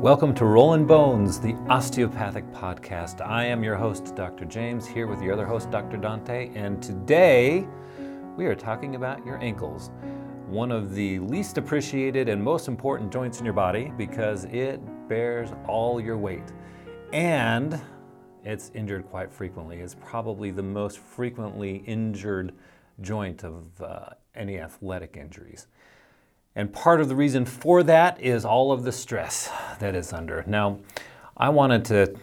Welcome to Rollin' Bones, the osteopathic podcast. I am your host, Dr. James, here with your other host, Dr. Dante, and today we are talking about your ankles, one of the least appreciated and most important joints in your body because it bears all your weight. And it's injured quite frequently. It's probably the most frequently injured joint of uh, any athletic injuries. And part of the reason for that is all of the stress that is under. Now, I wanted to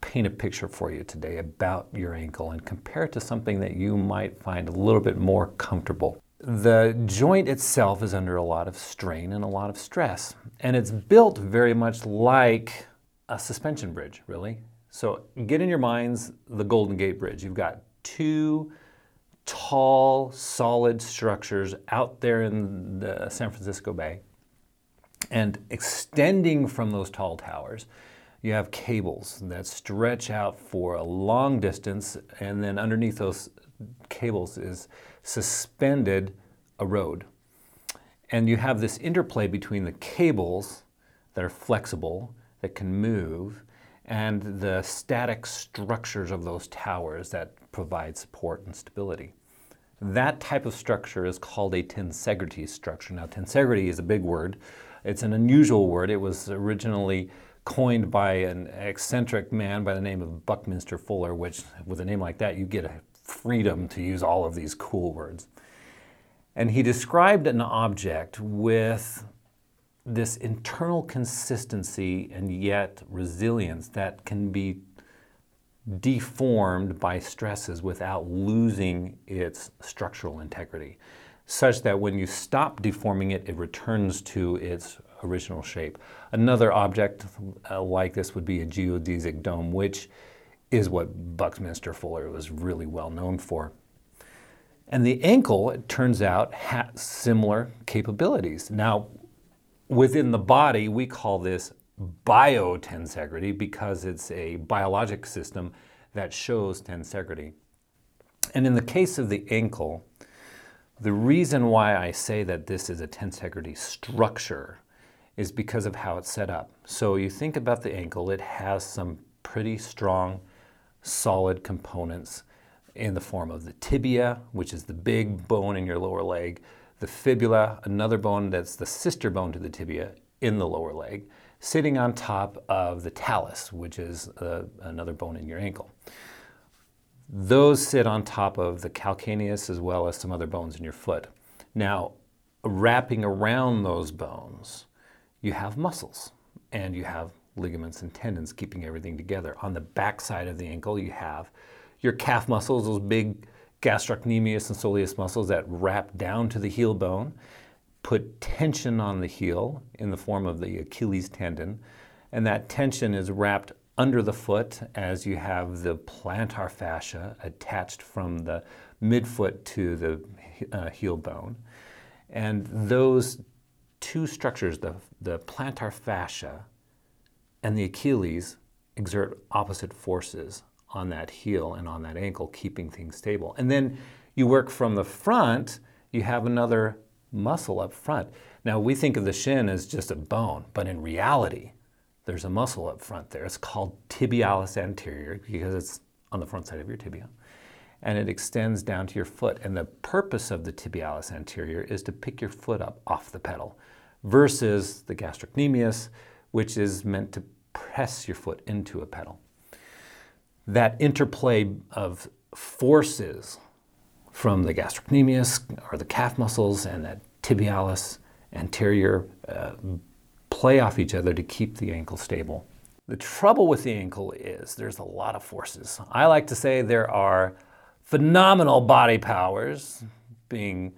paint a picture for you today about your ankle and compare it to something that you might find a little bit more comfortable. The joint itself is under a lot of strain and a lot of stress, and it's built very much like a suspension bridge, really. So get in your minds the Golden Gate Bridge. You've got two tall, solid structures out there in the San Francisco Bay. And extending from those tall towers, you have cables that stretch out for a long distance, and then underneath those cables is suspended a road. And you have this interplay between the cables that are flexible, that can move, and the static structures of those towers that provide support and stability. That type of structure is called a tensegrity structure. Now, tensegrity is a big word. It's an unusual word. It was originally coined by an eccentric man by the name of Buckminster Fuller, which, with a name like that, you get a freedom to use all of these cool words. And he described an object with this internal consistency and yet resilience that can be deformed by stresses without losing its structural integrity, such that when you stop deforming it, it returns to its original shape. Another object uh, like this would be a geodesic dome, which is what Buckminster Fuller was really well known for. And the ankle, it turns out, has similar capabilities. Now, within the body, we call this biotensegrity because it's a biologic system that shows tensegrity. And in the case of the ankle, the reason why I say that this is a tensegrity structure is because of how it's set up. So you think about the ankle, it has some pretty strong, solid components in the form of the tibia, which is the big bone in your lower leg, the fibula, another bone that's the sister bone to the tibia in the lower leg, sitting on top of the talus, which is uh, another bone in your ankle. Those sit on top of the calcaneus as well as some other bones in your foot. Now, wrapping around those bones, you have muscles and you have ligaments and tendons keeping everything together. On the back side of the ankle, you have your calf muscles, those big gastrocnemius and soleus muscles that wrap down to the heel bone put tension on the heel in the form of the Achilles tendon, and that tension is wrapped under the foot as you have the plantar fascia attached from the midfoot to the uh, heel bone. And those two structures, the, the plantar fascia and the Achilles, exert opposite forces on that heel and on that ankle, keeping things stable. And then you work from the front, you have another muscle up front. Now, we think of the shin as just a bone, but in reality, there's a muscle up front there. It's called tibialis anterior because it's on the front side of your tibia. And it extends down to your foot. And the purpose of the tibialis anterior is to pick your foot up off the pedal versus the gastrocnemius, which is meant to press your foot into a pedal. That interplay of forces from the gastrocnemius or the calf muscles and that tibialis anterior uh, play off each other to keep the ankle stable. The trouble with the ankle is there's a lot of forces. I like to say there are phenomenal body powers being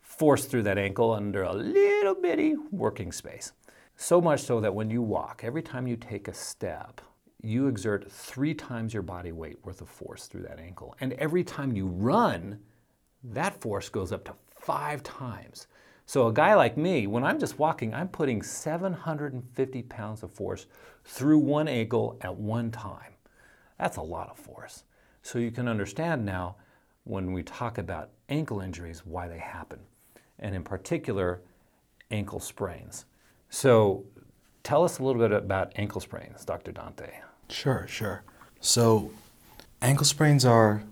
forced through that ankle under a little bitty working space. So much so that when you walk, every time you take a step, you exert three times your body weight worth of force through that ankle. And every time you run, that force goes up to five times. So a guy like me, when I'm just walking, I'm putting 750 pounds of force through one ankle at one time. That's a lot of force. So you can understand now when we talk about ankle injuries why they happen, and in particular, ankle sprains. So tell us a little bit about ankle sprains, Dr. Dante. Sure, sure. So, ankle sprains are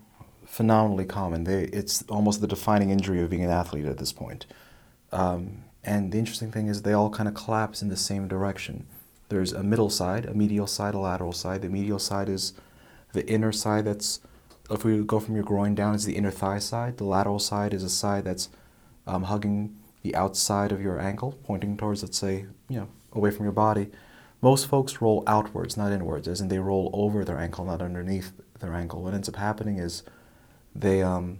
phenomenally common. They, it's almost the defining injury of being an athlete at this point. Um, and the interesting thing is they all kind of collapse in the same direction. There's a middle side, a medial side, a lateral side. The medial side is the inner side that's, if we go from your groin down, is the inner thigh side. The lateral side is a side that's um, hugging the outside of your ankle, pointing towards, let's say, you know, away from your body. Most folks roll outwards, not inwards, as in they roll over their ankle, not underneath their ankle. What ends up happening is they um,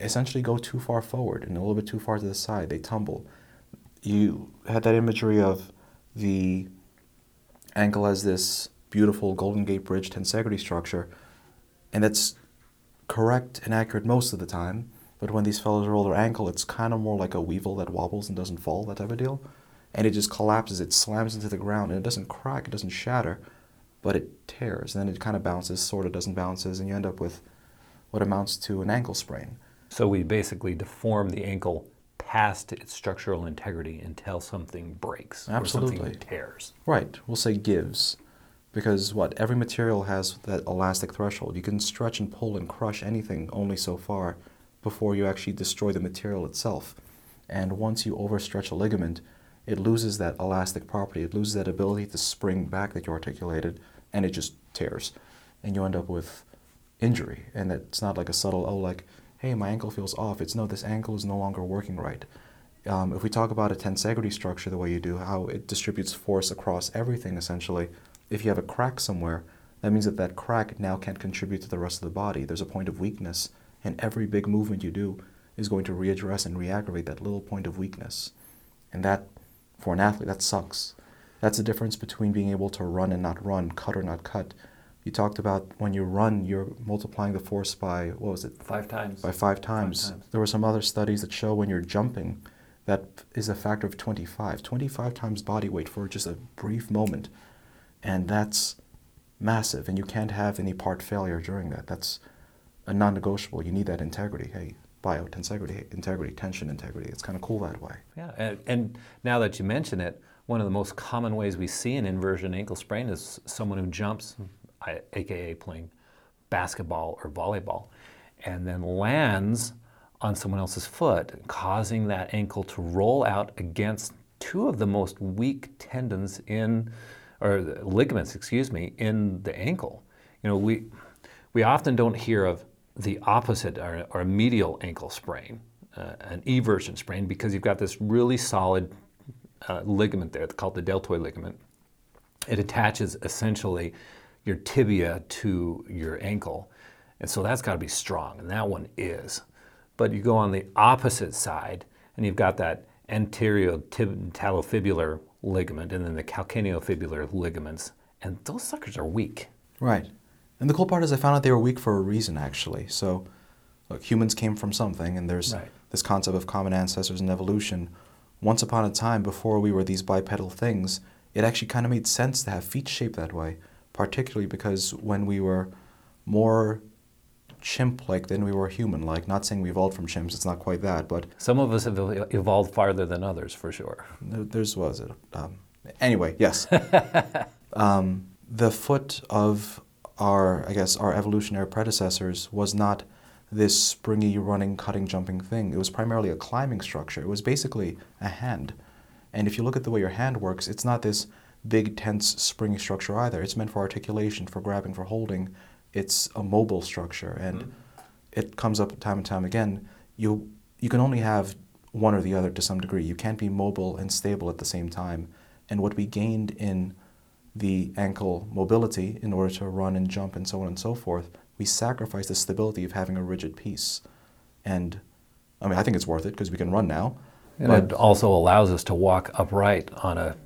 essentially go too far forward and a little bit too far to the side. They tumble. You had that imagery of the ankle as this beautiful Golden Gate Bridge tensegrity structure, and that's correct and accurate most of the time. But when these fellows roll their ankle, it's kind of more like a Weeble that wobbles and doesn't fall, that type of deal. And it just collapses, it slams into the ground, and it doesn't crack, it doesn't shatter, but it tears. And then it kind of bounces, sort of doesn't bounces, and you end up with what amounts to an ankle sprain. So we basically deform the ankle past its structural integrity until something breaks Absolutely. or something tears. Right. We'll say gives. Because what? Every material has that elastic threshold. You can stretch and pull and crush anything only so far before you actually destroy the material itself. And once you overstretch a ligament, it loses that elastic property. It loses that ability to spring back that you articulated, and it just tears. And you end up with injury. And it's not like a subtle, oh, like, hey, my ankle feels off. It's no, this ankle is no longer working right. Um, if we talk about a tensegrity structure the way you do, how it distributes force across everything essentially, if you have a crack somewhere, that means that that crack now can't contribute to the rest of the body. There's a point of weakness, and every big movement you do is going to readdress and reaggravate that little point of weakness. And that, for an athlete, that sucks. That's the difference between being able to run and not run, cut or not cut. You talked about when you run, you're multiplying the force by, what was it? Five times. By five times. Five times. There were some other studies that show when you're jumping, that is a factor of 25. 25 times body weight for just a brief moment. And that's massive. And you can't have any part failure during that. That's a non negotiable. You need that integrity. Hey, biotensegrity, integrity, tension integrity. It's kind of cool that way. Yeah, and, and now that you mention it, one of the most common ways we see an inversion ankle sprain is someone who jumps hmm. Aka playing basketball or volleyball, and then lands on someone else's foot, causing that ankle to roll out against two of the most weak tendons in, or ligaments, excuse me, in the ankle. You know, we, we often don't hear of the opposite, or, or a medial ankle sprain, uh, an eversion sprain, because you've got this really solid uh, ligament there called the deltoid ligament. It attaches essentially your tibia to your ankle. And so that's got to be strong, and that one is. But you go on the opposite side, and you've got that anterior tib- talofibular ligament and then the calcaneofibular ligaments, and those suckers are weak. Right. And the cool part is I found out they were weak for a reason, actually. So, look, humans came from something, and there's Right. this concept of common ancestors and evolution. Once upon a time, before we were these bipedal things, it actually kind of made sense to have feet shaped that way, particularly because when we were more chimp like than we were human like. Not saying we evolved from chimps, it's not quite that, but Some of us have evolved farther than others, for sure. there's was it? Um, anyway, yes. um, the foot of our, I guess, our evolutionary predecessors was not this springy, running, cutting, jumping thing. It was primarily a climbing structure. It was basically a hand. And if you look at the way your hand works, it's not this big, tense, springy structure either. It's meant for articulation, for grabbing, for holding. It's a mobile structure, and mm-hmm. it comes up time and time again. You you can only have one or the other to some degree. You can't be mobile and stable at the same time. And what we gained in the ankle mobility in order to run and jump and so on and so forth, we sacrifice the stability of having a rigid piece. And I mean, I think it's worth it because we can run now. And but it also allows us to walk upright on a,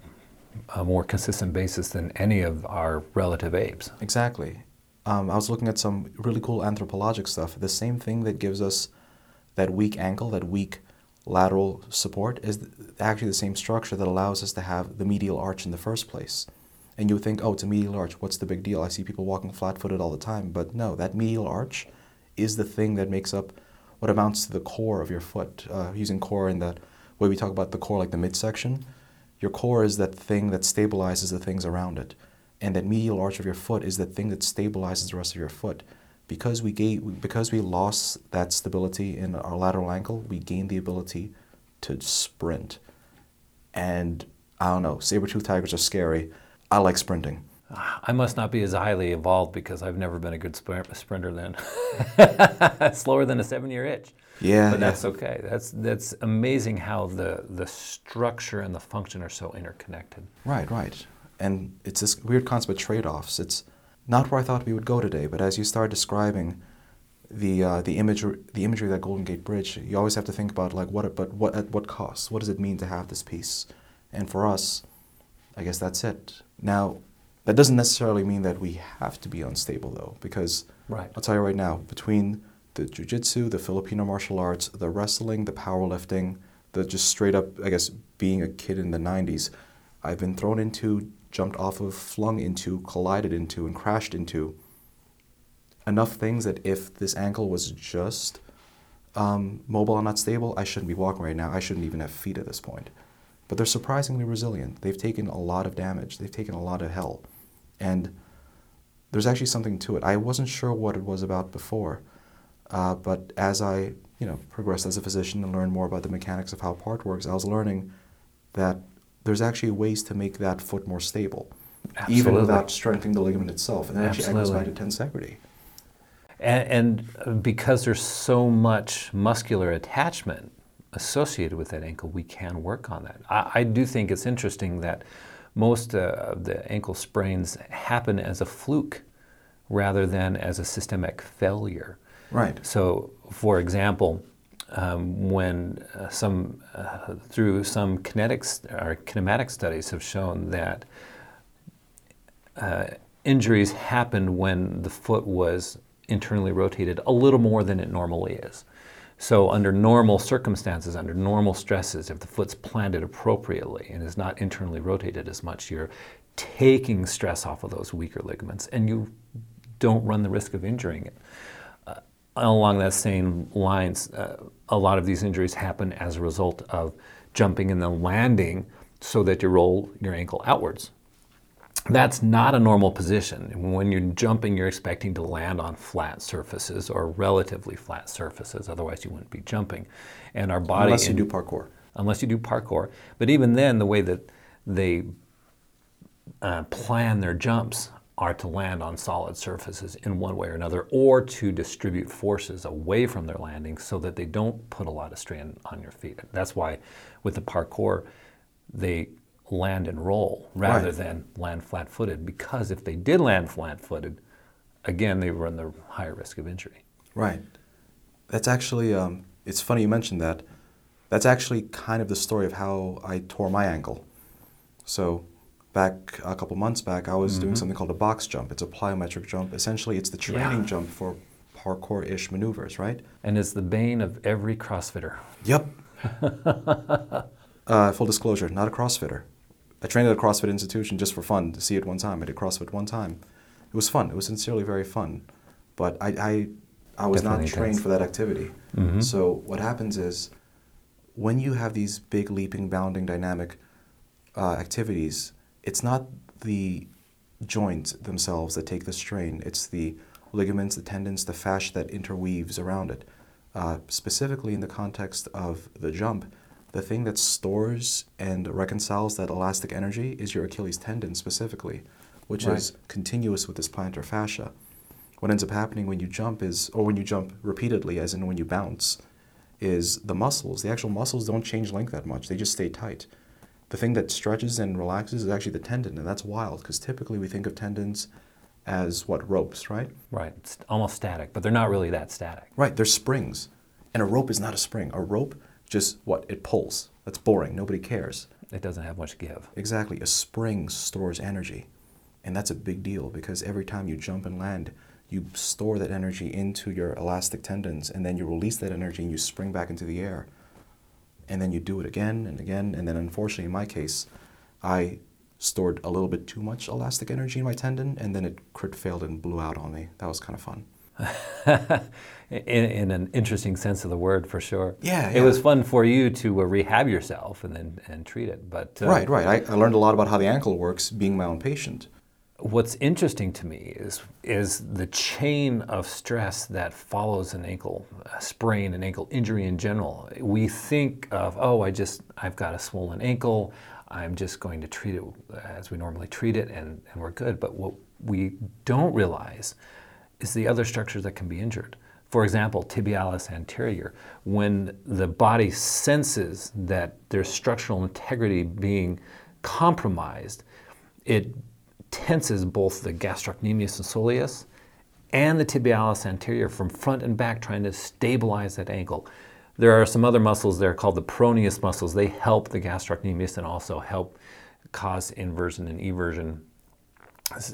a more consistent basis than any of our relative apes. Exactly. Um, I was looking at some really cool anthropologic stuff. The same thing that gives us that weak ankle, that weak lateral support, is actually the same structure that allows us to have the medial arch in the first place. And you would think, oh, it's a medial arch. What's the big deal? I see people walking flat footed all the time. But no, that medial arch is the thing that makes up what amounts to the core of your foot. Uh, using core in that way we talk about the core like the midsection, Your core is that thing that stabilizes the things around it. And that medial arch of your foot is the thing that stabilizes the rest of your foot. Because we, gave, because we lost that stability in our lateral ankle, we gained the ability to sprint. And I don't know, saber-toothed tigers are scary. I like sprinting. I must not be as highly evolved because I've never been a good sprinter then. Slower than a seven year itch. Yeah. But yeah. that's okay. That's, that's amazing how the, the structure and the function are so interconnected. Right, right. And it's this weird concept of trade offs. It's not where I thought we would go today, but as you start describing the, uh, the, imagery, the imagery of that Golden Gate Bridge, you always have to think about, like, what, but what, at what cost? What does it mean to have this piece? And for us, I guess that's it. Now, that doesn't necessarily mean that we have to be unstable, though, because right. I'll tell you right now, between the jujitsu, the Filipino martial arts, the wrestling, the powerlifting, the just straight up, I guess, being a kid in the 90s, I've been thrown into, jumped off of, flung into, collided into, and crashed into enough things that if this ankle was just um, mobile and not stable, I shouldn't be walking right now. I shouldn't even have feet at this point. But they're surprisingly resilient. They've taken a lot of damage, they've taken a lot of hell. And there's actually something to it. I wasn't sure what it was about before, uh, but as I you know progressed as a physician and learned more about the mechanics of how part works, I was learning that there's actually ways to make that foot more stable, Absolutely. even without strengthening the ligament itself. And that actually Absolutely. back tensegrity. And, and because there's so much muscular attachment associated with that ankle, we can work on that. I, I do think it's interesting that most uh, of the ankle sprains happen as a fluke rather than as a systemic failure. Right. So, for example, um, when uh, some uh, through some kinetics or kinematic studies have shown that uh, injuries happen when the foot was internally rotated a little more than it normally is. So, under normal circumstances, under normal stresses, if the foot's planted appropriately and is not internally rotated as much, you're taking stress off of those weaker ligaments and you don't run the risk of injuring it. Along that same lines, uh, a lot of these injuries happen as a result of jumping and then landing so that you roll your ankle outwards. That's not a normal position. When you're jumping, you're expecting to land on flat surfaces or relatively flat surfaces. Otherwise, you wouldn't be jumping. And our body, Unless you in- do parkour. unless you do parkour. But even then, the way that they uh, plan their jumps are to land on solid surfaces in one way or another, or to distribute forces away from their landing so that they don't put a lot of strain on your feet. That's why, with the parkour, they land and roll rather Right. than land flat-footed. Because if they did land flat-footed, again, they run the higher risk of injury. Right. That's actually, um, it's funny you mentioned that. That's actually kind of the story of how I tore my ankle. So, back a couple months back, I was doing something called a box jump. It's a plyometric jump. Essentially, it's the training Yeah. jump for parkour ish maneuvers, right? And it's the bane of every CrossFitter. Yep. uh, full disclosure, not a CrossFitter. I trained at a CrossFit institution just for fun to see it one time. I did CrossFit one time. It was fun. It was sincerely very fun. But I, I, I was Definitely not trained intense. for that activity. Mhm. So what happens is when you have these big leaping, bounding, dynamic uh, activities, it's not the joints themselves that take the strain. It's the ligaments, the tendons, the fascia that interweaves around it. Uh, specifically in the context of the jump, the thing that stores and reconciles that elastic energy is your Achilles tendon specifically, which Right. is continuous with this plantar fascia. What ends up happening when you jump is, or when you jump repeatedly, as in when you bounce, is the muscles. The actual muscles don't change length that much, they just stay tight. The thing that stretches and relaxes is actually the tendon, and that's wild because typically we think of tendons as what ropes, right? Right, it's almost static, but they're not really that static. Right, they're springs. And a rope is not a spring. A rope just what? It pulls. That's boring. Nobody cares. It doesn't have much give. Exactly. A spring stores energy. And that's a big deal because every time you jump and land, you store that energy into your elastic tendons and then you release that energy and you spring back into the air. And then you do it again and again. And then, unfortunately, in my case, I stored a little bit too much elastic energy in my tendon and then it crit failed and blew out on me. That was kind of fun. in, in, an interesting sense of the word, for sure. Yeah, It was fun for you to uh, rehab yourself and then and treat it. But uh, Right, right. I, I learned a lot about how the ankle works being my own patient. What's interesting to me is is the chain of stress that follows an ankle sprain, an ankle injury in general. We think of, oh, I just I've got a swollen ankle. I'm just going to treat it as we normally treat it, and, and we're good. But what we don't realize is the other structures that can be injured. For example, tibialis anterior, when the body senses that there's structural integrity being compromised, it tenses both the gastrocnemius and soleus and the tibialis anterior from front and back, trying to stabilize that ankle. There are some other muscles there called the peroneus muscles. They help the gastrocnemius and also help cause inversion and eversion,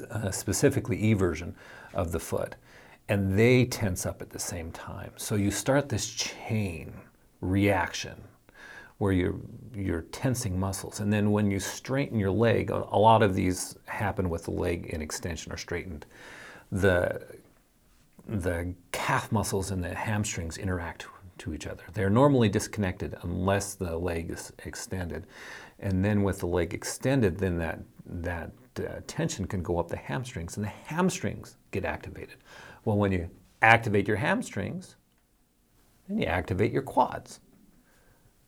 uh, specifically eversion of the foot. And they tense up at the same time. So you start this chain reaction where you're, you're tensing muscles. And then when you straighten your leg, a lot of these happen with the leg in extension or straightened. The, the calf muscles and the hamstrings interact to each other. They're normally disconnected unless the leg is extended. And then with the leg extended, then that, that uh, tension can go up the hamstrings and the hamstrings get activated. Well, when you activate your hamstrings, then you activate your quads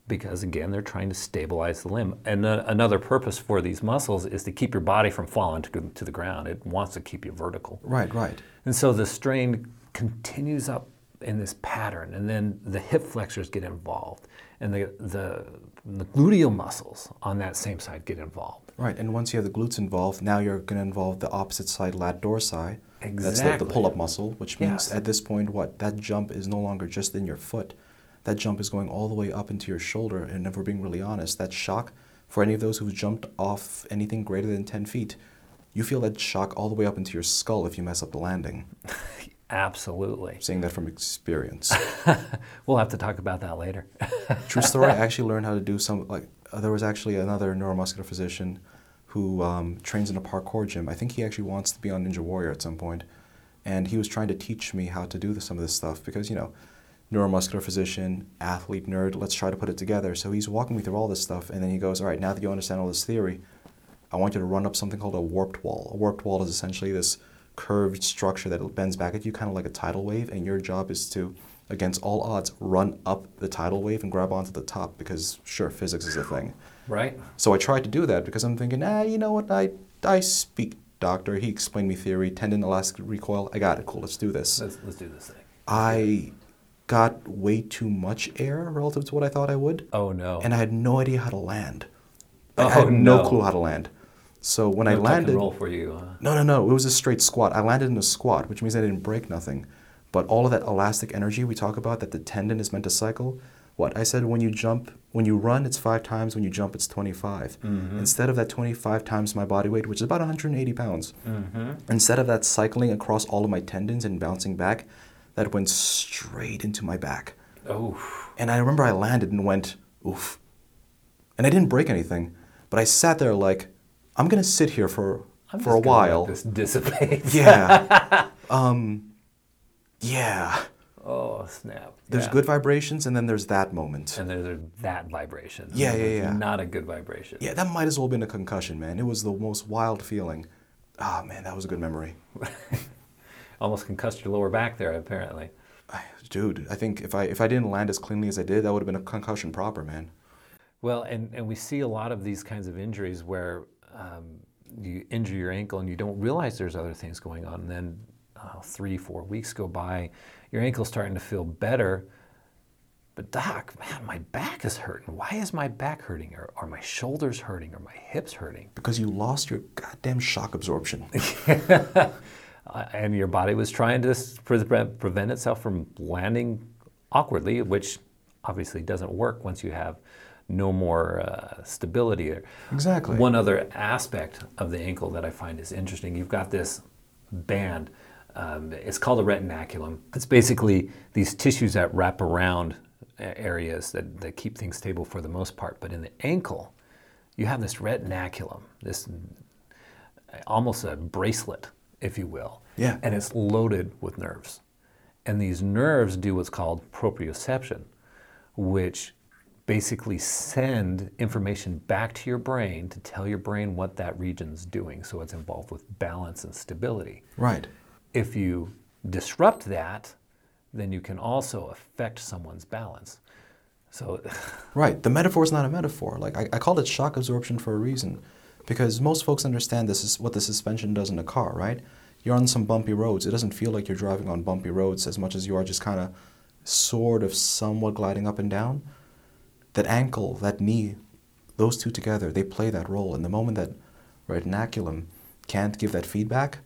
because again they're trying to stabilize the limb and another purpose for these muscles is to keep your body from falling to, to the ground it wants to keep you vertical Right, right. and so the strain continues up in this pattern and then the hip flexors get involved and the, the, the gluteal muscles on that same side get involved Right, and once you have the glutes involved, now you're going to involve the opposite side lat dorsi. That's the, the pull-up muscle, which means Yes. at this point, what that jump is no longer just in your foot. That jump is going all the way up into your shoulder. And if we're being really honest, that shock for any of those who've jumped off anything greater than 10 feet, you feel that shock all the way up into your skull if you mess up the landing. absolutely saying that from experience. we'll have to talk about that later True story. I actually learned how to do some like uh, there was actually another neuromuscular physician who um, trains in a parkour gym. I think he actually wants to be on Ninja Warrior at some point, and he was trying to teach me how to do this, some of this stuff because you know, neuromuscular physician, athlete, nerd. Let's try to put it together. So he's walking me through all this stuff, and then he goes, "All right, now that you understand all this theory, I want you to run up something called a warped wall. A warped wall is essentially this curved structure that bends back at you, kind of like a tidal wave, and your job is to, against all odds, run up the tidal wave and grab onto the top because, sure, physics is a thing. right So I tried to do that because I'm thinking, ah, you know what? I, I speak doctor. He explained me theory, tendon elastic recoil. I got it. Cool. Let's do this. let's, let's do this thing I got way too much air relative to what I thought I would oh no and I had no idea how to land. Like, I Oh, had no, no. clue how to land. So when I No and landed, roll for you huh? no, no, no, it was a straight squat. I landed in a squat, which means I didn't break nothing. But all of that elastic energy we talk about that the tendon is meant to cycle. What I said when you jump, when you run, it's five times. When you jump, it's 25. Mm-hmm. Instead of that 25 times my body weight, which is about 180 pounds, mm-hmm. instead of that cycling across all of my tendons and bouncing back, that went straight into my back. oh And I remember I landed and went, oof. And I didn't break anything, but I sat there like, I'm gonna sit here for I'm for a just gonna let while. this dissipates Yeah. um, yeah. oh snap There's Yeah. good vibrations and then there's that moment. and there's that vibration Yeah, yeah, yeah. not a good vibration Yeah, that might as well have been a concussion, man. It was the most wild feeling. Ah, man, that was a good memory. almost concussed your lower back there apparently Dude, I think if I if I didn't land as cleanly as I did, that would have been a concussion proper, man. Well, and, and we see a lot of these kinds of injuries where um, you injure your ankle and you don't realize there's other things going on. And then uh, three, four weeks go by, your ankle's starting to feel better. But, doc, man, my back is hurting. Why is my back hurting? Or are my shoulders hurting? Or my hips hurting? Because you lost your goddamn shock absorption. Uh, and your body was trying to s- prevent, prevent itself from landing awkwardly, which obviously doesn't work once you have no more uh, stability. there. Exactly. One other aspect of the ankle that I find is interesting you've got this band. Um, it's called a retinaculum. It's basically these tissues that wrap around areas that, that keep things stable for the most part. But in the ankle, you have this retinaculum, this almost a bracelet, if you will. Yeah. And it's loaded with nerves. And these nerves do what's called proprioception, which basically send information back to your brain to tell your brain what that region's doing. So it's involved with balance and stability. Right. If you disrupt that, then you can also affect someone's balance. So, right. The metaphor is not a metaphor. Like I, I called it shock absorption for a reason, because most folks understand this is what the suspension does in a car. Right. You're on some bumpy roads. It doesn't feel like you're driving on bumpy roads as much as you are just kind of, sort of, somewhat gliding up and down. That ankle, that knee, those two together, they play that role. And the moment that retinaculum can't give that feedback,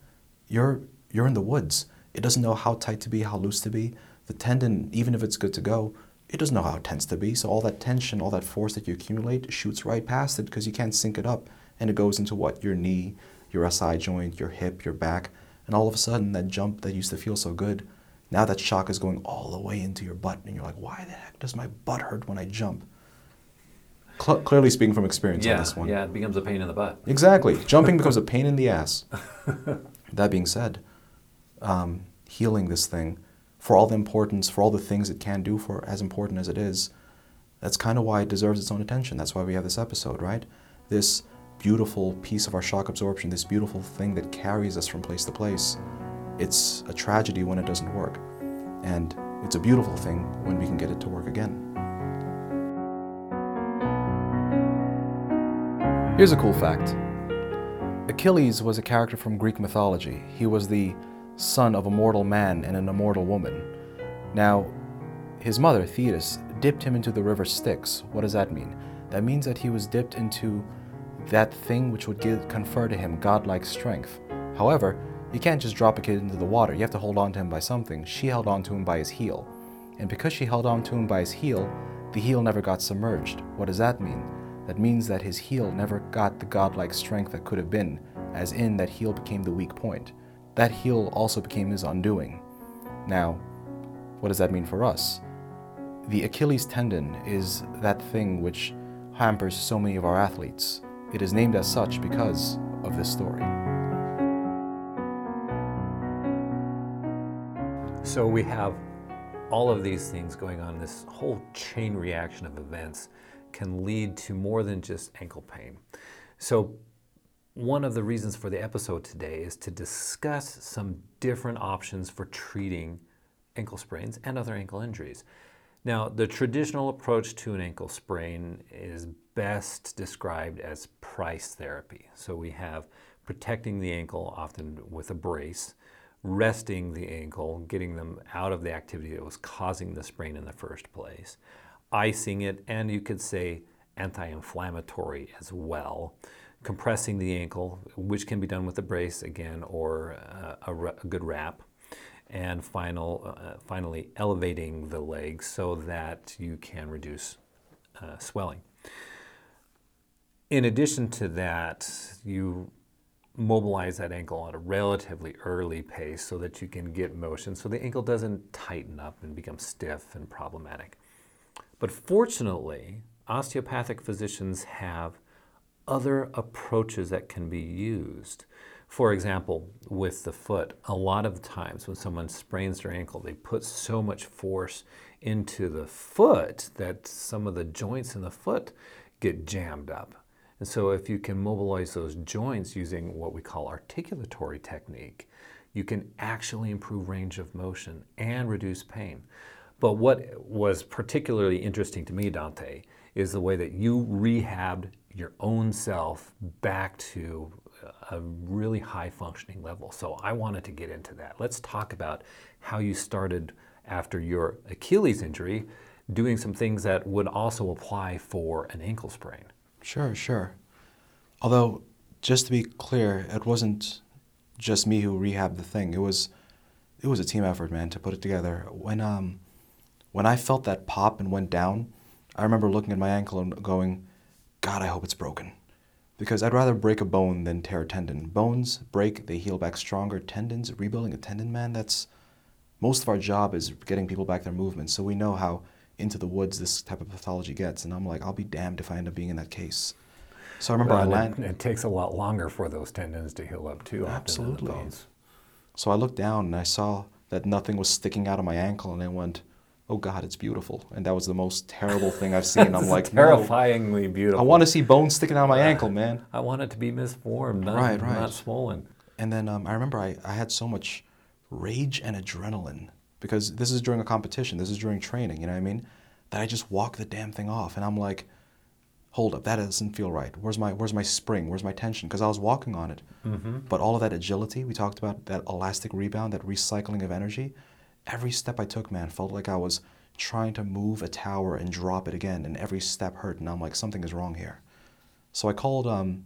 you're you're in the woods. It doesn't know how tight to be, how loose to be. The tendon, even if it's good to go, it doesn't know how tense to be. So all that tension, all that force that you accumulate shoots right past it because you can't sync it up. And it goes into what? Your knee, your SI joint, your hip, your back. And all of a sudden, that jump that used to feel so good, now that shock is going all the way into your butt. And you're like, why the heck does my butt hurt when I jump? Cl- clearly speaking from experience yeah, on this one. Yeah, it becomes a pain in the butt. Exactly. Jumping becomes a pain in the ass. that being said, um, healing this thing, for all the importance, for all the things it can do, for as important as it is, that's kind of why it deserves its own attention. That's why we have this episode, right? This beautiful piece of our shock absorption, this beautiful thing that carries us from place to place. It's a tragedy when it doesn't work. And it's a beautiful thing when we can get it to work again. Here's a cool fact Achilles was a character from Greek mythology. He was the son of a mortal man and an immortal woman. Now, his mother, Thetis, dipped him into the river Styx. What does that mean? That means that he was dipped into that thing which would give, confer to him godlike strength. However, you can't just drop a kid into the water. You have to hold on to him by something. She held on to him by his heel. And because she held on to him by his heel, the heel never got submerged. What does that mean? That means that his heel never got the godlike strength that could have been, as in that heel became the weak point that heel also became his undoing. Now, what does that mean for us? The Achilles tendon is that thing which hampers so many of our athletes. It is named as such because of this story. So we have all of these things going on. This whole chain reaction of events can lead to more than just ankle pain. So one of the reasons for the episode today is to discuss some different options for treating ankle sprains and other ankle injuries. Now, the traditional approach to an ankle sprain is best described as price therapy. So we have protecting the ankle, often with a brace, resting the ankle, getting them out of the activity that was causing the sprain in the first place, icing it, and you could say anti inflammatory as well compressing the ankle, which can be done with a brace again or uh, a, a, good wrap, and final, uh, finally elevating the leg so that you can reduce uh, swelling. In addition to that, you mobilize that ankle at a relatively early pace so that you can get motion so the ankle doesn't tighten up and become stiff and problematic. But fortunately, osteopathic physicians have other approaches that can be used. For example, with the foot, a lot of times when someone sprains their ankle, they put so much force into the foot that some of the joints in the foot get jammed up. And so, if you can mobilize those joints using what we call articulatory technique, you can actually improve range of motion and reduce pain. But what was particularly interesting to me, Dante, is the way that you rehabbed your own self back to a really high functioning level. So I wanted to get into that. Let's talk about how you started after your Achilles injury doing some things that would also apply for an ankle sprain. Sure, sure. Although, just to be clear, it wasn't just me who rehabbed the thing. It was it was a team effort, man, to put it together. When um when I felt that pop and went down, I remember looking at my ankle and going, God, I hope it's broken. Because I'd rather break a bone than tear a tendon. Bones break, they heal back stronger. Tendons, rebuilding a tendon, man, that's most of our job is getting people back their movement. So we know how into the woods this type of pathology gets. And I'm like, I'll be damned if I end up being in that case. So I remember well, I landed. It, it, takes a lot longer for those tendons to heal up too. Absolutely. So I looked down and I saw that nothing was sticking out of my ankle, and I went, "Oh God, it's beautiful." And that was the most terrible thing I've seen. I'm like, "No, terrifyingly beautiful. I want to see bones sticking out of my ankle, man. I want it to be misformed, not, Right, right. not swollen. And then um, I remember I, I had so much rage and adrenaline because this is during a competition, this is during training, you know what I mean? That I just walked the damn thing off, and I'm like, hold up, that doesn't feel right. Where's my where's my spring? Where's my tension? Because I was walking on it, Mm-hmm. but all of that agility we talked about, that elastic rebound, that recycling of energy, every step I took, man, felt like I was trying to move a tower and drop it again, and every step hurt, and I'm like, something is wrong here. So I called um,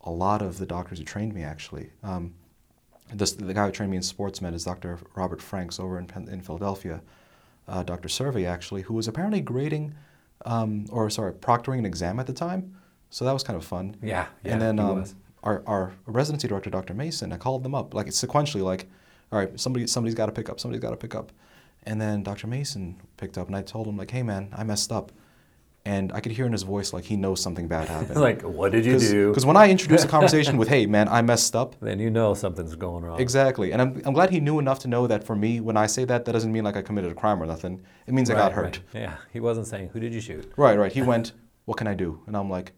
a lot of the doctors who trained me actually. Um, this, the guy who trained me in sports med is Dr. Robert Franks over in, in Philadelphia. Uh, Dr. Survey actually, who was apparently grading, um, or sorry, proctoring an exam at the time. So that was kind of fun. Yeah, yeah, and then he um, our, our residency director, Dr. Mason, I called them up like sequentially like, all right, somebody somebody's got to pick up, somebody's got to pick up, and then Dr. Mason picked up, and I told him like, hey man, I messed up, and I could hear in his voice like he knows something bad happened. like, what did you do? Because when I introduce a conversation with, hey man, I messed up, then you know something's going wrong. Exactly. And I'm, I'm glad he knew enough to know that for me, when I say that, that doesn't mean like I committed a crime or nothing. It means I got hurt. right. Yeah, he wasn't saying, who did you shoot? Right, right. He went, What can I do? And I'm like,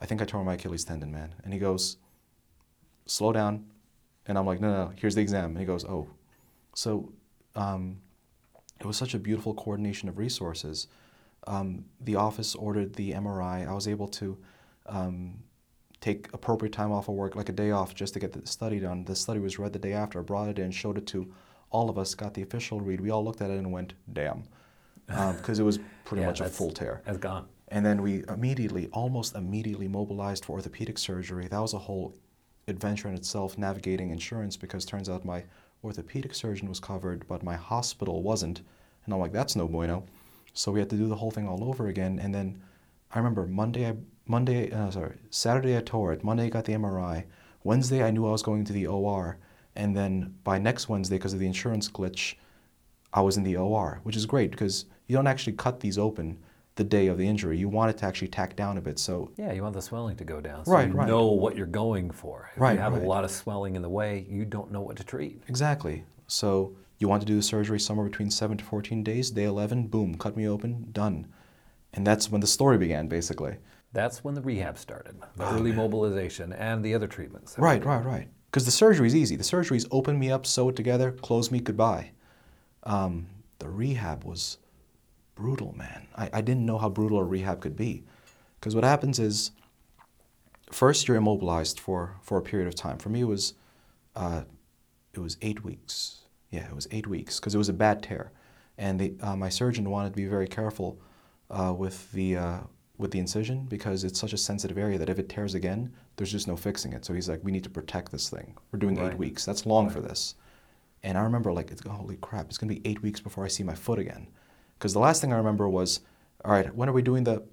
I think I tore my Achilles tendon, man. And he goes, Slow down. And I'm like, No, no, no, here's the exam. And he goes, Oh. So um, it was such a beautiful coordination of resources. Um, the office ordered the MRI. I was able to um, take appropriate time off of work, like a day off, just to get the study done. The study was read the day after. I brought it in, showed it to all of us, got the official read. We all looked at it and went, damn. Because it was pretty Yeah, much a full tear. Has gone. And then we immediately, almost immediately mobilized for orthopedic surgery. That was a whole adventure in itself, navigating insurance, because turns out my orthopedic surgeon was covered, but my hospital wasn't. And I'm like, that's no bueno. So we had to do the whole thing all over again. And then I remember Monday, I, Monday, uh, sorry, Saturday I tore it. Monday I got the MRI. Wednesday I knew I was going to the OR. And then by next Wednesday, because of the insurance glitch, I was in the OR, which is great because you don't actually cut these open the day of the injury. You want it to actually tack down a bit. So Yeah, you want the swelling to go down. So Right, you right. know what you're going for. If Right, you have right. a lot of swelling in the way, you don't know what to treat. Exactly. So you want to do the surgery somewhere between 7 to 14 days. Day 11, boom, cut me open, done. And that's when the story began, basically. That's when the rehab started, the Oh, early man. mobilization and the other treatments. Right, right, right. Because the surgery is easy. The surgery is open me up, sew it together, close me, goodbye. Um, the rehab was brutal, man. I, I didn't know how brutal a rehab could be. Because what happens is, first you're immobilized for, for a period of time. For me, it was, uh, it was eight weeks. Yeah, it was eight weeks because it was a bad tear, and the, uh, my surgeon wanted to be very careful uh, with the uh, with the incision because it's such a sensitive area that if it tears again, there's just no fixing it. So he's like, we need to protect this thing. We're doing eight weeks. That's long Right. for this. And I remember like, it's, holy crap, it's gonna be eight weeks before I see my foot again. Because the last thing I remember was, all right, when are we doing the?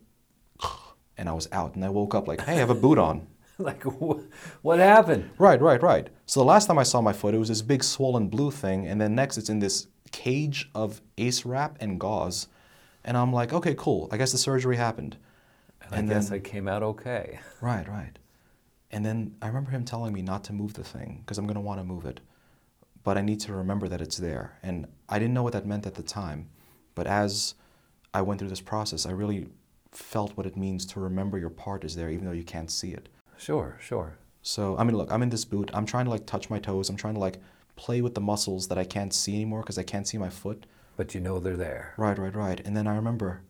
And I was out, and I woke up like, hey, I have a boot on. like, wh- what happened? Right, right, right. So the last time I saw my foot, it was this big swollen blue thing, and then next it's in this cage of ace wrap and gauze. And I'm like, okay, cool. I guess the surgery happened. And, And I guess then- I came out okay. Right, right. And then I remember him telling me not to move the thing because I'm going to want to move it. But I need to remember that it's there. And I didn't know what that meant at the time. But as I went through this process, I really felt what it means to remember your part is there even though you can't see it. Sure, sure. So, I mean, look, I'm in this boot. I'm trying to like touch my toes. I'm trying to like play with the muscles that I can't see anymore because I can't see my foot. But you know they're there. Right, right, right. And then I remember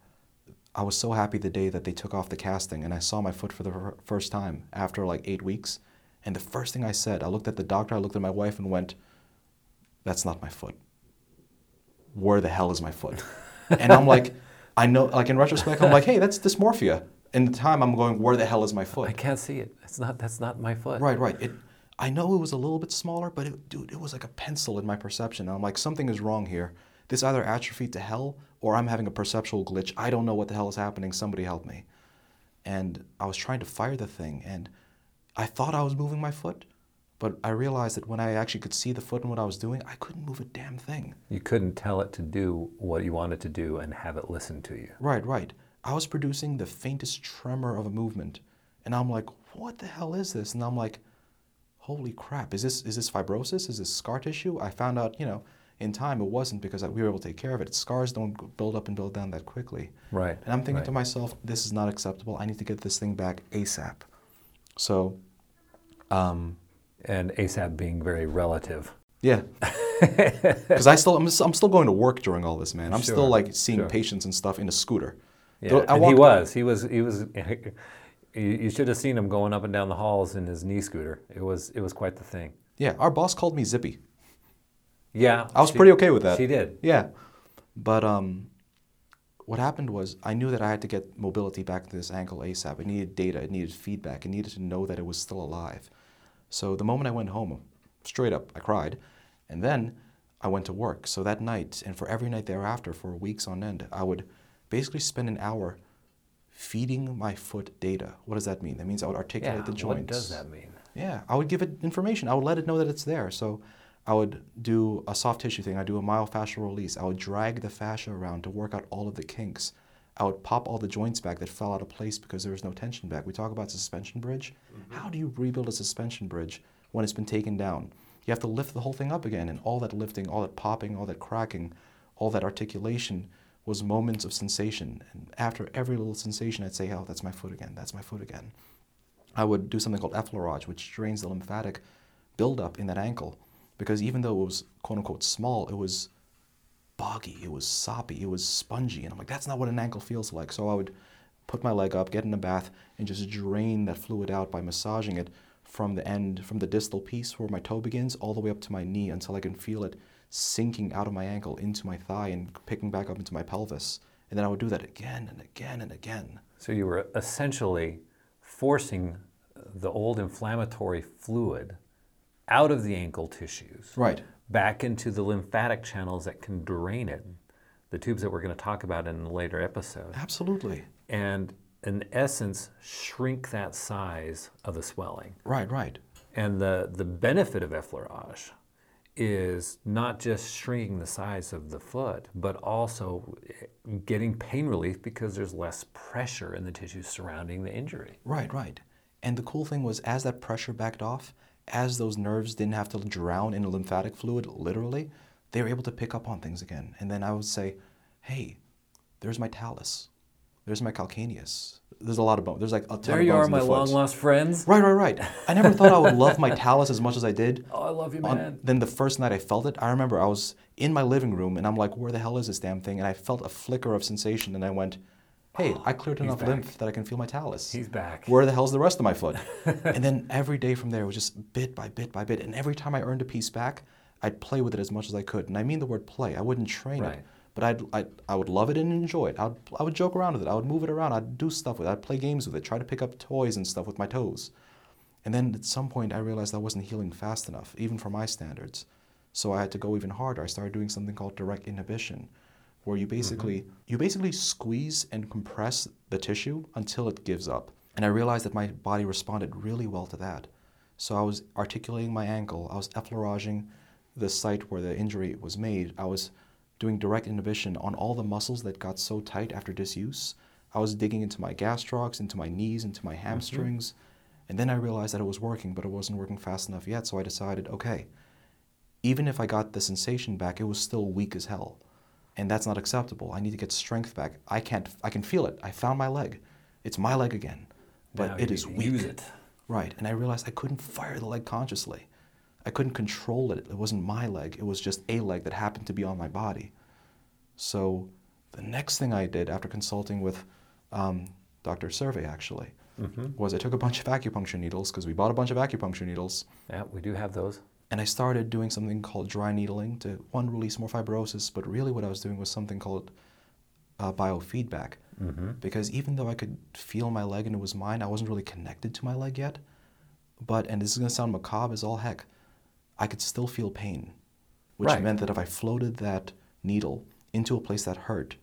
I was so happy the day that they took off the casting and I saw my foot for the fir- first time after like eight weeks. And the first thing I said, I looked at the doctor, I looked at my wife and went, That's not my foot. Where the hell is my foot? and I'm like, I know, like in retrospect, I'm like, Hey, that's dysmorphia. In the time, I'm going, Where the hell is my foot? I can't see it. It's not. That's not my foot. Right, right. It, I know it was a little bit smaller, but it, dude, it was like a pencil in my perception. And I'm like, something is wrong here. This either atrophied to hell or I'm having a perceptual glitch. I don't know what the hell is happening. Somebody help me. And I was trying to fire the thing, and I thought I was moving my foot, but I realized that when I actually could see the foot and what I was doing, I couldn't move a damn thing. You couldn't tell it to do what you wanted to do and have it listen to you. Right, right. I was producing the faintest tremor of a movement, and I'm like, "What the hell is this?" And I'm like, "Holy crap! Is this is this fibrosis? Is this scar tissue?" I found out, you know, in time, it wasn't because we were able to take care of it. Scars don't build up and build down that quickly. Right. And I'm thinking right. to myself, this is not acceptable. I need to get this thing back ASAP. So, um, and ASAP being very relative. yeah. Because I still, I'm, I'm still going to work during all this, man. I'm Sure, still like seeing sure. patients and stuff in a scooter. Yeah, Though and he was. He was. He was. You you should have seen him going up and down the halls in his knee scooter. It was. It was quite the thing. Yeah, our boss called me Zippy. Yeah, I was she- pretty okay with that. She did. Yeah. But um, what happened was I knew that I had to get mobility back to this ankle ASAP. It needed data, it needed feedback, it needed to know that it was still alive. So the moment I went home, straight up, I cried. And then I went to work. So that night, and for every night thereafter, for weeks on end, I would basically spend an hour feeding my foot data. What does that mean? That means I would articulate Yeah. the joints. What does that mean? Yeah, I would give it information. I would let it know that it's there. So I would do a soft tissue thing. I do a myofascial release. I would drag the fascia around to work out all of the kinks. I would pop all the joints back that fell out of place because there was no tension back. We talk about suspension bridge. Mm-hmm. How do you rebuild a suspension bridge when it's been taken down? You have to lift the whole thing up again, and all that lifting, all that popping, all that cracking, all that articulation was moments of sensation. And after every little sensation, I'd say, "Oh, that's my foot again. That's my foot again." I would do something called effleurage, which drains the lymphatic buildup in that ankle. Because even though it was quote unquote small, it was boggy, it was soppy, it was spongy. And I'm like, that's not what an ankle feels like. So I would put my leg up, get in a bath, and just drain that fluid out by massaging it from the end, from the distal piece where my toe begins, all the way up to my knee until I can feel it sinking out of my ankle into my thigh and picking back up into my pelvis. And then I would do that again and again and again. So you were essentially forcing the old inflammatory fluid out of the ankle tissues, Right. Back into the lymphatic channels that can drain it, the tubes that we're going to talk about in a later episode, Absolutely. and in essence shrink that size of the swelling. Right, right. And the, the benefit of effleurage is not just shrinking the size of the foot, but also eh, getting pain relief because there's less pressure in the tissues surrounding the injury. Right, right. And the cool thing was, as that pressure backed off, as those nerves didn't have to drown in lymphatic fluid, literally, they were able to pick up on things again. And then I would say, hey, there's my talus. There's my calcaneus. There's a lot of bones. There's like a ton There of you are, my long lost friends. Right, right, right. I never thought I would love my talus as much as I did. Oh, I love you, On- man. then the first night I felt it, I remember I was in my living room and I'm like, where the hell is this damn thing? And I felt a flicker of sensation and I went, hey, I cleared enough back. lymph that I can feel my talus. He's back. Where the hell's the rest of my foot? and then every day from there was just bit by bit by bit. And every time I earned a piece back, I'd play with it as much as I could. And I mean the word play. I wouldn't train Right. it, but I'd, I'd, I would love it and enjoy it. I'd, I would joke around with it. I would move it around. I'd do stuff with it. I'd play games with it, try to pick up toys and stuff with my toes. And then at some point, I realized I wasn't healing fast enough, even for my standards. So I had to go even harder. I started doing something called direct inhibition, where you basically mm-hmm. you basically squeeze and compress the tissue until it gives up. And I realized that my body responded really well to that. So I was articulating my ankle. I was effleuraging the site where the injury was made. I was doing direct inhibition on all the muscles that got so tight after disuse. I was digging into my gastrocs, into my knees, into my mm-hmm. hamstrings. And then I realized that it was working, but it wasn't working fast enough yet. So I decided, okay, even if I got the sensation back, it was still weak as hell. And that's not acceptable. I need to get strength back. I can't, I can feel it. I found my leg. It's my leg again. But Now it is weak. Use it. Right. And I realized I couldn't fire the leg consciously. I couldn't control it. It wasn't my leg. It was just a leg that happened to be on my body. So the next thing I did after consulting with um, Dr. Survey, actually, was I took a bunch of acupuncture needles because we bought a bunch of acupuncture needles. Yeah, we do have those. And I started doing something called dry needling to, one, release more fibrosis, but really what I was doing was something called uh, biofeedback. Mm-hmm. Because even though I could feel my leg and it was mine, I wasn't really connected to my leg yet. But, and this is going to sound macabre as all heck, I could still feel pain. Which Right. meant that if I floated that needle into a place that hurt,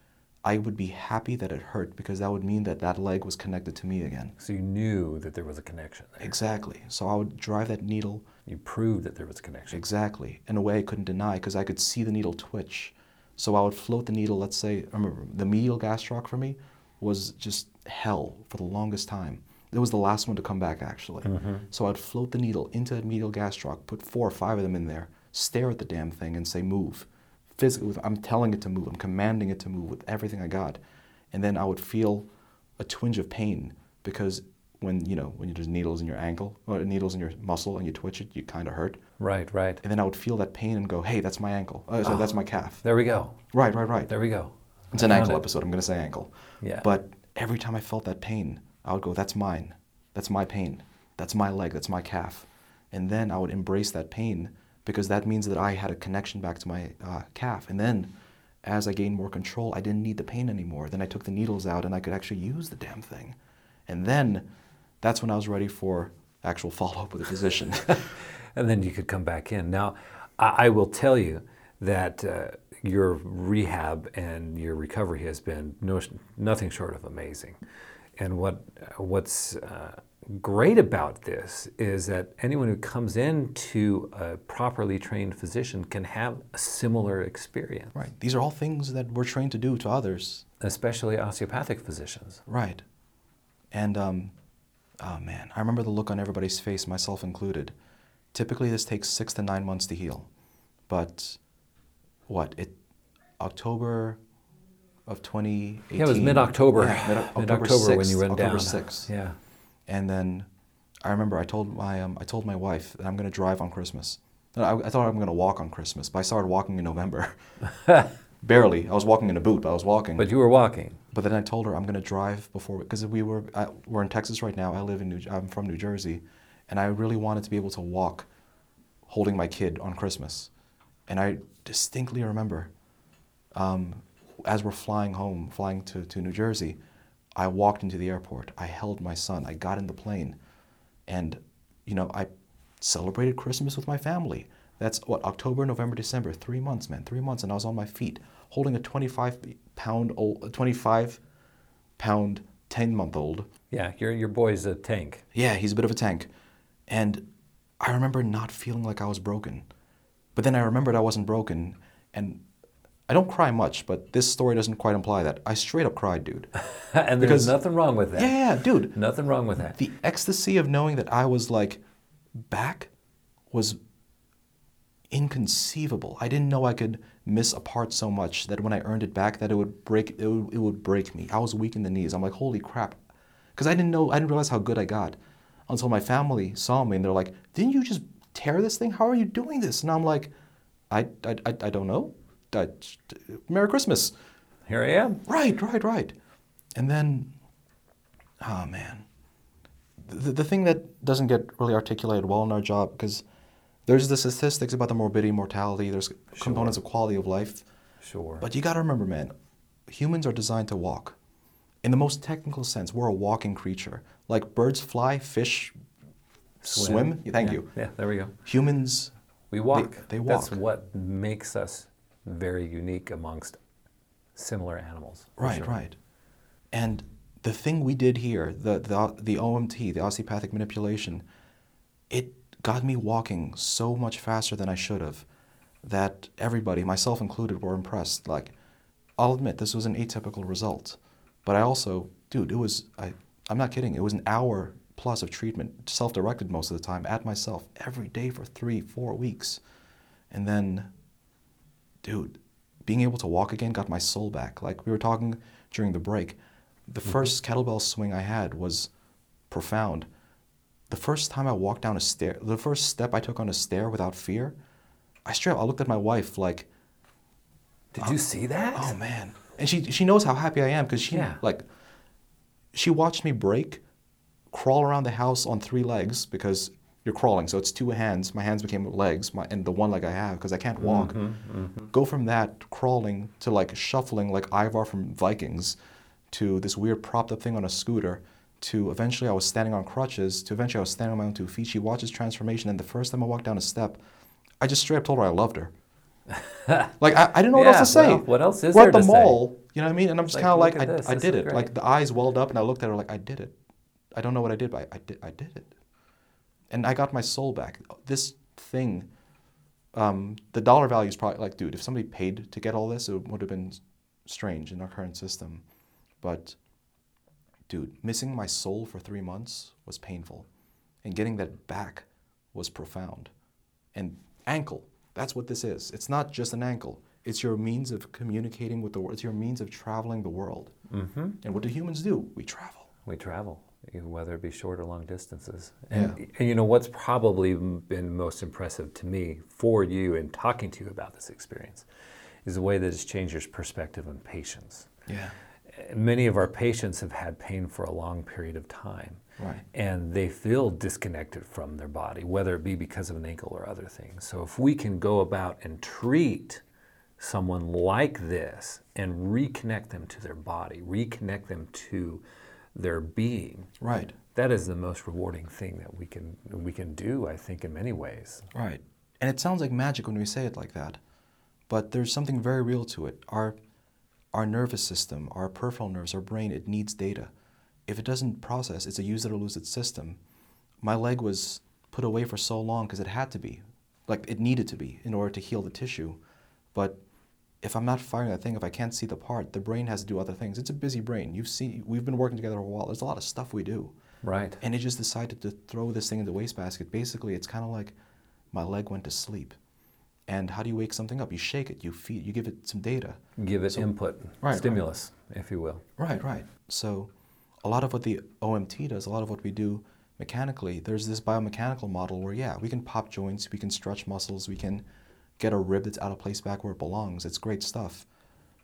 I would be happy that it hurt because that would mean that that leg was connected to me again. So you knew that there was a connection there. Exactly. So I would drive that needle You proved that there was a connection. Exactly. In a way I couldn't deny because I could see the needle twitch. So I would float the needle, let's say, I remember the medial gastroc for me was just hell for the longest time. It was the last one to come back actually. Mm-hmm. So I'd float the needle into that medial gastroc, put four or five of them in there, stare at the damn thing and say move. physically, I'm telling it to move. I'm commanding it to move with everything I got, and then I would feel a twinge of pain because when you know when there's needles in your ankle or needles in your muscle and you twitch it, you kind of hurt. Right, right. And then I would feel that pain and go, "Hey, that's my ankle. Oh, so that's my calf." There we go. Right, right, right. There we go. It's an ankle it. episode. I'm going to say ankle. Yeah. But every time I felt that pain, I would go, "That's mine. That's my pain. That's my leg. That's my calf." And then I would embrace that pain because that means that I had a connection back to my uh, calf. And then, as I gained more control, I didn't need the pain anymore. Then I took the needles out, and I could actually use the damn thing. And then, that's when I was ready for actual follow up with a physician. and then you could come back in. Now, I, I will tell you that uh, your rehab and your recovery has been no, nothing short of amazing. And what what's uh, great about this is that anyone who comes in to a properly trained physician can have a similar experience, right. These are all things that we're trained to do to others. especially osteopathic physicians. Right. And, um, oh man, I remember the look on everybody's face, myself included. Typically, this takes six to nine months to heal. But what? It October of 2018. Yeah, it was mid-October, Yeah, mid- mid-October when 6th, you went October down. 6th. Yeah. And then I remember I told my um, I told my wife that I'm going to drive on Christmas. I, I thought I'm going to walk on Christmas, but I started walking in November. Barely. I was walking in a boot, but I was walking. But you were walking. But then I told her I'm going to drive before because we were I, we're in Texas right now. I live in New I'm from New Jersey, and I really wanted to be able to walk, holding my kid on Christmas, and I distinctly remember, um, as we're flying home, flying to, to New Jersey, I walked into the airport. I held my son. I got in the plane, and you know I celebrated Christmas with my family. That's what October, November, December, three months, man, three months, and I was on my feet holding a 25 pound old, 25 pound, 10 month old. Yeah, your, your boy's a tank. Yeah, he's a bit of a tank, and I remember not feeling like I was broken, but then I remembered I wasn't broken, and I don't cry much, but this story doesn't quite imply that. I straight up cried, dude. and there's Because- nothing wrong with that. Yeah, yeah, dude. Nothing wrong with that. The ecstasy of knowing that I was like back was inconceivable. I didn't know I could miss a part so much that when I earned it back that it would break it would, it would break me. I was weak in the knees. I'm like, "Holy crap." Cuz I didn't know I didn't realize how good I got until my family saw me and they're like, "Didn't you just tear this thing? How are you doing this?" And I'm like, "I I I, I don't know. I, Merry Christmas." Here I am. Right, right, right. And then, oh man, the, the thing that doesn't get really articulated well in our job, because there's the statistics about the morbidity, mortality, there's components of quality of life. Sure. But you got to remember, man, humans are designed to walk. In the most technical sense, we're a walking creature. Like birds fly, fish swim. Thank Yeah, you. Yeah, there we go. Humans, We walk. they That's walk. what makes us very unique amongst similar animals. Right, sure. right. And the thing we did here, the, the, the OMT, the osteopathic manipulation, it got me walking so much faster than I should have that everybody, myself included, were impressed. Like, I'll admit, this was an atypical result. But I also, dude, it was, I, I'm not kidding, it was an hour plus of treatment, self directed most of the time, at myself, every day for three, four weeks. And then dude, being able to walk again got my soul back. Like we were talking during the break, the mm-hmm. first kettlebell swing I had was profound. The first time I walked down a stair, the first step I took on a stair without fear, I straight up, I looked at my wife like, Did you see that? oh man. And she, she knows how happy I am because she, Yeah. like, she watched me break, crawl around the house on three legs because you're crawling. So it's two hands. My hands became legs, my, and the one leg I have because I can't mm-hmm, walk. Mm-hmm. Go from that crawling to like shuffling like Ivar from Vikings to this weird propped up thing on a scooter to eventually I was standing on crutches to eventually I was standing on my own two feet. She watches transformation and the first time I walked down a step, I just straight up told her I loved her. like I, I didn't know what else to say. well, what else is We're there at the to say? mall, you know what I mean? And I'm just Like, kind of like, I, this, I this did it. great. Like the eyes welled up, and I looked at her like, I did it. I don't know what I did, but I, I did. I did it, and I got my soul back. This thing, um, the dollar value is probably like, dude, if somebody paid to get all this, it would have been strange in our current system. But, dude, missing my soul for three months was painful, and getting that back was profound. And ankle, that's what this is. It's not just an ankle. It's your means of communicating with the world. It's your means of traveling the world. Mm-hmm. And what do humans do? We travel. We travel, whether it be short or long distances. And, Yeah. and you know what's probably been most impressive to me for you in talking to you about this experience is the way that it's changed your perspective on patience. Yeah. Many of our patients have had pain for a long period of time. Right. And they feel disconnected from their body, whether it be because of an ankle or other things. So if we can go about and treat someone like this and reconnect them to their body, reconnect them to their being, Right. that is the most rewarding thing that we can we can do, I think, in many ways. Right. And it sounds like magic when we say it like that. But there's something very real to it. Our our nervous system, our peripheral nerves, our brain, it needs data. If it doesn't process, it's a use it or lose it system. My leg was put away for so long because it had to be. Like it needed to be in order to heal the tissue. But if I'm not firing that thing, if I can't see the part, the brain has to do other things. It's a busy brain. You've seen we've been working together a while. There's a lot of stuff we do. Right. And it just decided to throw this thing in the wastebasket. Basically, it's kind of like my leg went to sleep. And how do you wake something up? You shake it, you feed, you give it some data. Give it So- input, Right, right. stimulus, if you will. Right, right. So, a lot of what the OMT does, a lot of what we do mechanically, there's this biomechanical model where, yeah, we can pop joints, we can stretch muscles, we can get a rib that's out of place back where it belongs. It's great stuff.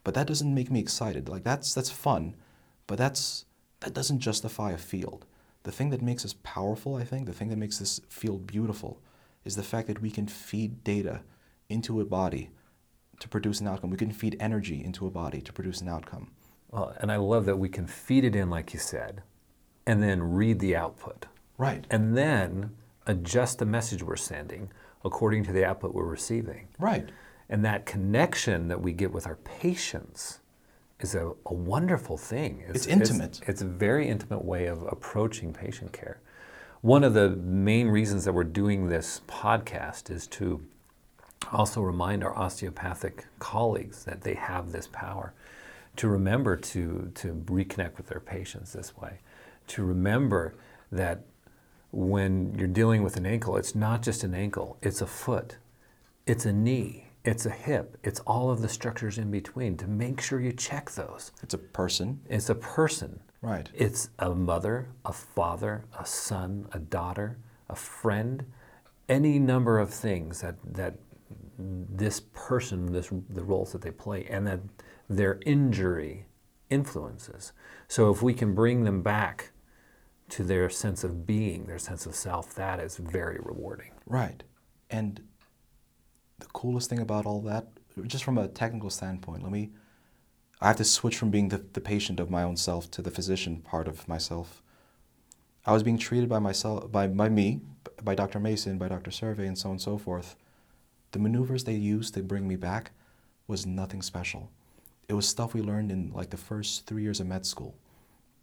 But that doesn't make me excited. Like that's that's fun, but that's that doesn't justify a field. The thing that makes us powerful, I think, the thing that makes this field beautiful is the fact that we can feed data into a body to produce an outcome. We can feed energy into a body to produce an outcome. Well, and I love that we can feed it in, like you said, and then read the output. Right. and then adjust the message we're sending according to the output we're receiving. Right. And that connection that we get with our patients is a, a wonderful thing. It's intimate. It's, a very intimate way of approaching patient care. One of the main reasons that we're doing this podcast is to also remind our osteopathic colleagues that they have this power to remember to, to reconnect with their patients this way, to remember that when you're dealing with an ankle, it's not just an ankle, it's a foot, it's a knee, it's a hip, it's all of the structures in between to make sure you check those. It's a person. It's a person. Right. It's a mother, a father, a son, a daughter, a friend, any number of things that, that this person, this, the roles that they play, and that their injury influences. So if we can bring them back to their sense of being, their sense of self, that is very rewarding. Right. And the coolest thing about all that, just from a technical standpoint, let me. I have to switch from being the, the patient of my own self to the physician part of myself. I was being treated by myself, by, by me, by Dr. Mason, by Dr. Survey, and so on and so forth. The maneuvers they used to bring me back was nothing special. It was stuff we learned in like the first three years of med school.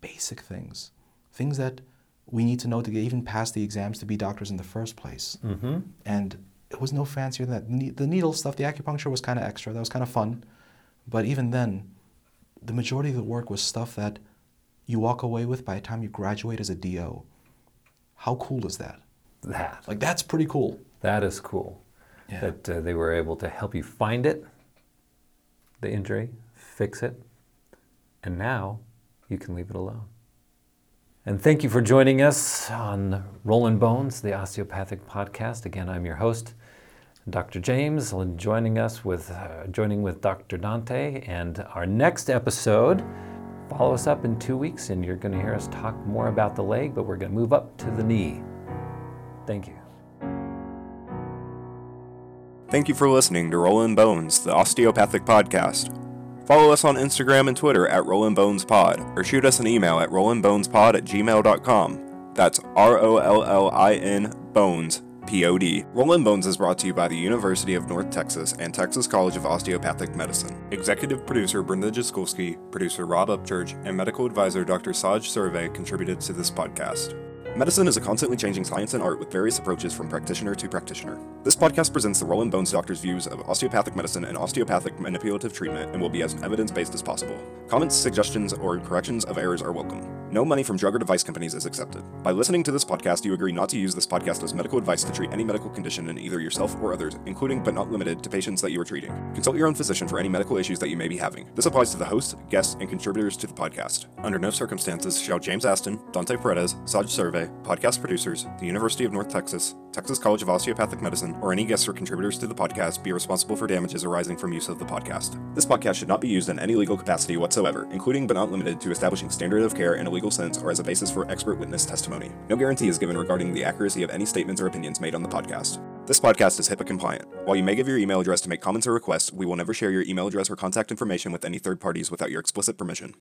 Basic things. Things that we need to know to get even past the exams to be doctors in the first place. Mm-hmm. And it was no fancier than that. The needle stuff, the acupuncture was kind of extra. That was kind of fun. But even then, the majority of the work was stuff that you walk away with by the time you graduate as a DO. How cool is that? That. Like, that's pretty cool. That is cool. Yeah. That uh, they were able to help you find it, the injury, fix it, and now you can leave it alone. And thank you for joining us on Rolling Bones, the osteopathic podcast. Again, I'm your host, Dr. James, joining us with uh, joining with Dr. Dante. And our next episode, follow us up in two weeks, and you're going to hear us talk more about the leg, but we're going to move up to the knee. Thank you. Thank you for listening to Rollin' Bones, the osteopathic podcast. Follow us on Instagram and Twitter at Rollin' Bones Pod, or shoot us an email at rollinbonespod at gmail.com. That's R O L L I N Bones, P O D. Rollin' Bones is brought to you by the University of North Texas and Texas College of Osteopathic Medicine. Executive producer Brenda Jaskulski, producer Rob Upchurch, and medical advisor Dr. Saj Survey contributed to this podcast. Medicine is a constantly changing science and art with various approaches from practitioner to practitioner. This podcast presents the Rollin' Bones doctor's views of osteopathic medicine and osteopathic manipulative treatment and will be as evidence based as possible. Comments, suggestions, or corrections of errors are welcome. No money from drug or device companies is accepted. By listening to this podcast, you agree not to use this podcast as medical advice to treat any medical condition in either yourself or others, including but not limited to patients that you are treating. Consult your own physician for any medical issues that you may be having. This applies to the host, guests, and contributors to the podcast. Under no circumstances shall James Aston, Dante Paredes, Saj Survey, podcast producers, the University of North Texas, Texas College of Osteopathic Medicine, or any guests or contributors to the podcast be responsible for damages arising from use of the podcast. This podcast should not be used in any legal capacity whatsoever, including but not limited to establishing standard of care in a legal sense or as a basis for expert witness testimony. No guarantee is given regarding the accuracy of any statements or opinions made on the podcast. This podcast is HIPAA compliant. While you may give your email address to make comments or requests, we will never share your email address or contact information with any third parties without your explicit permission.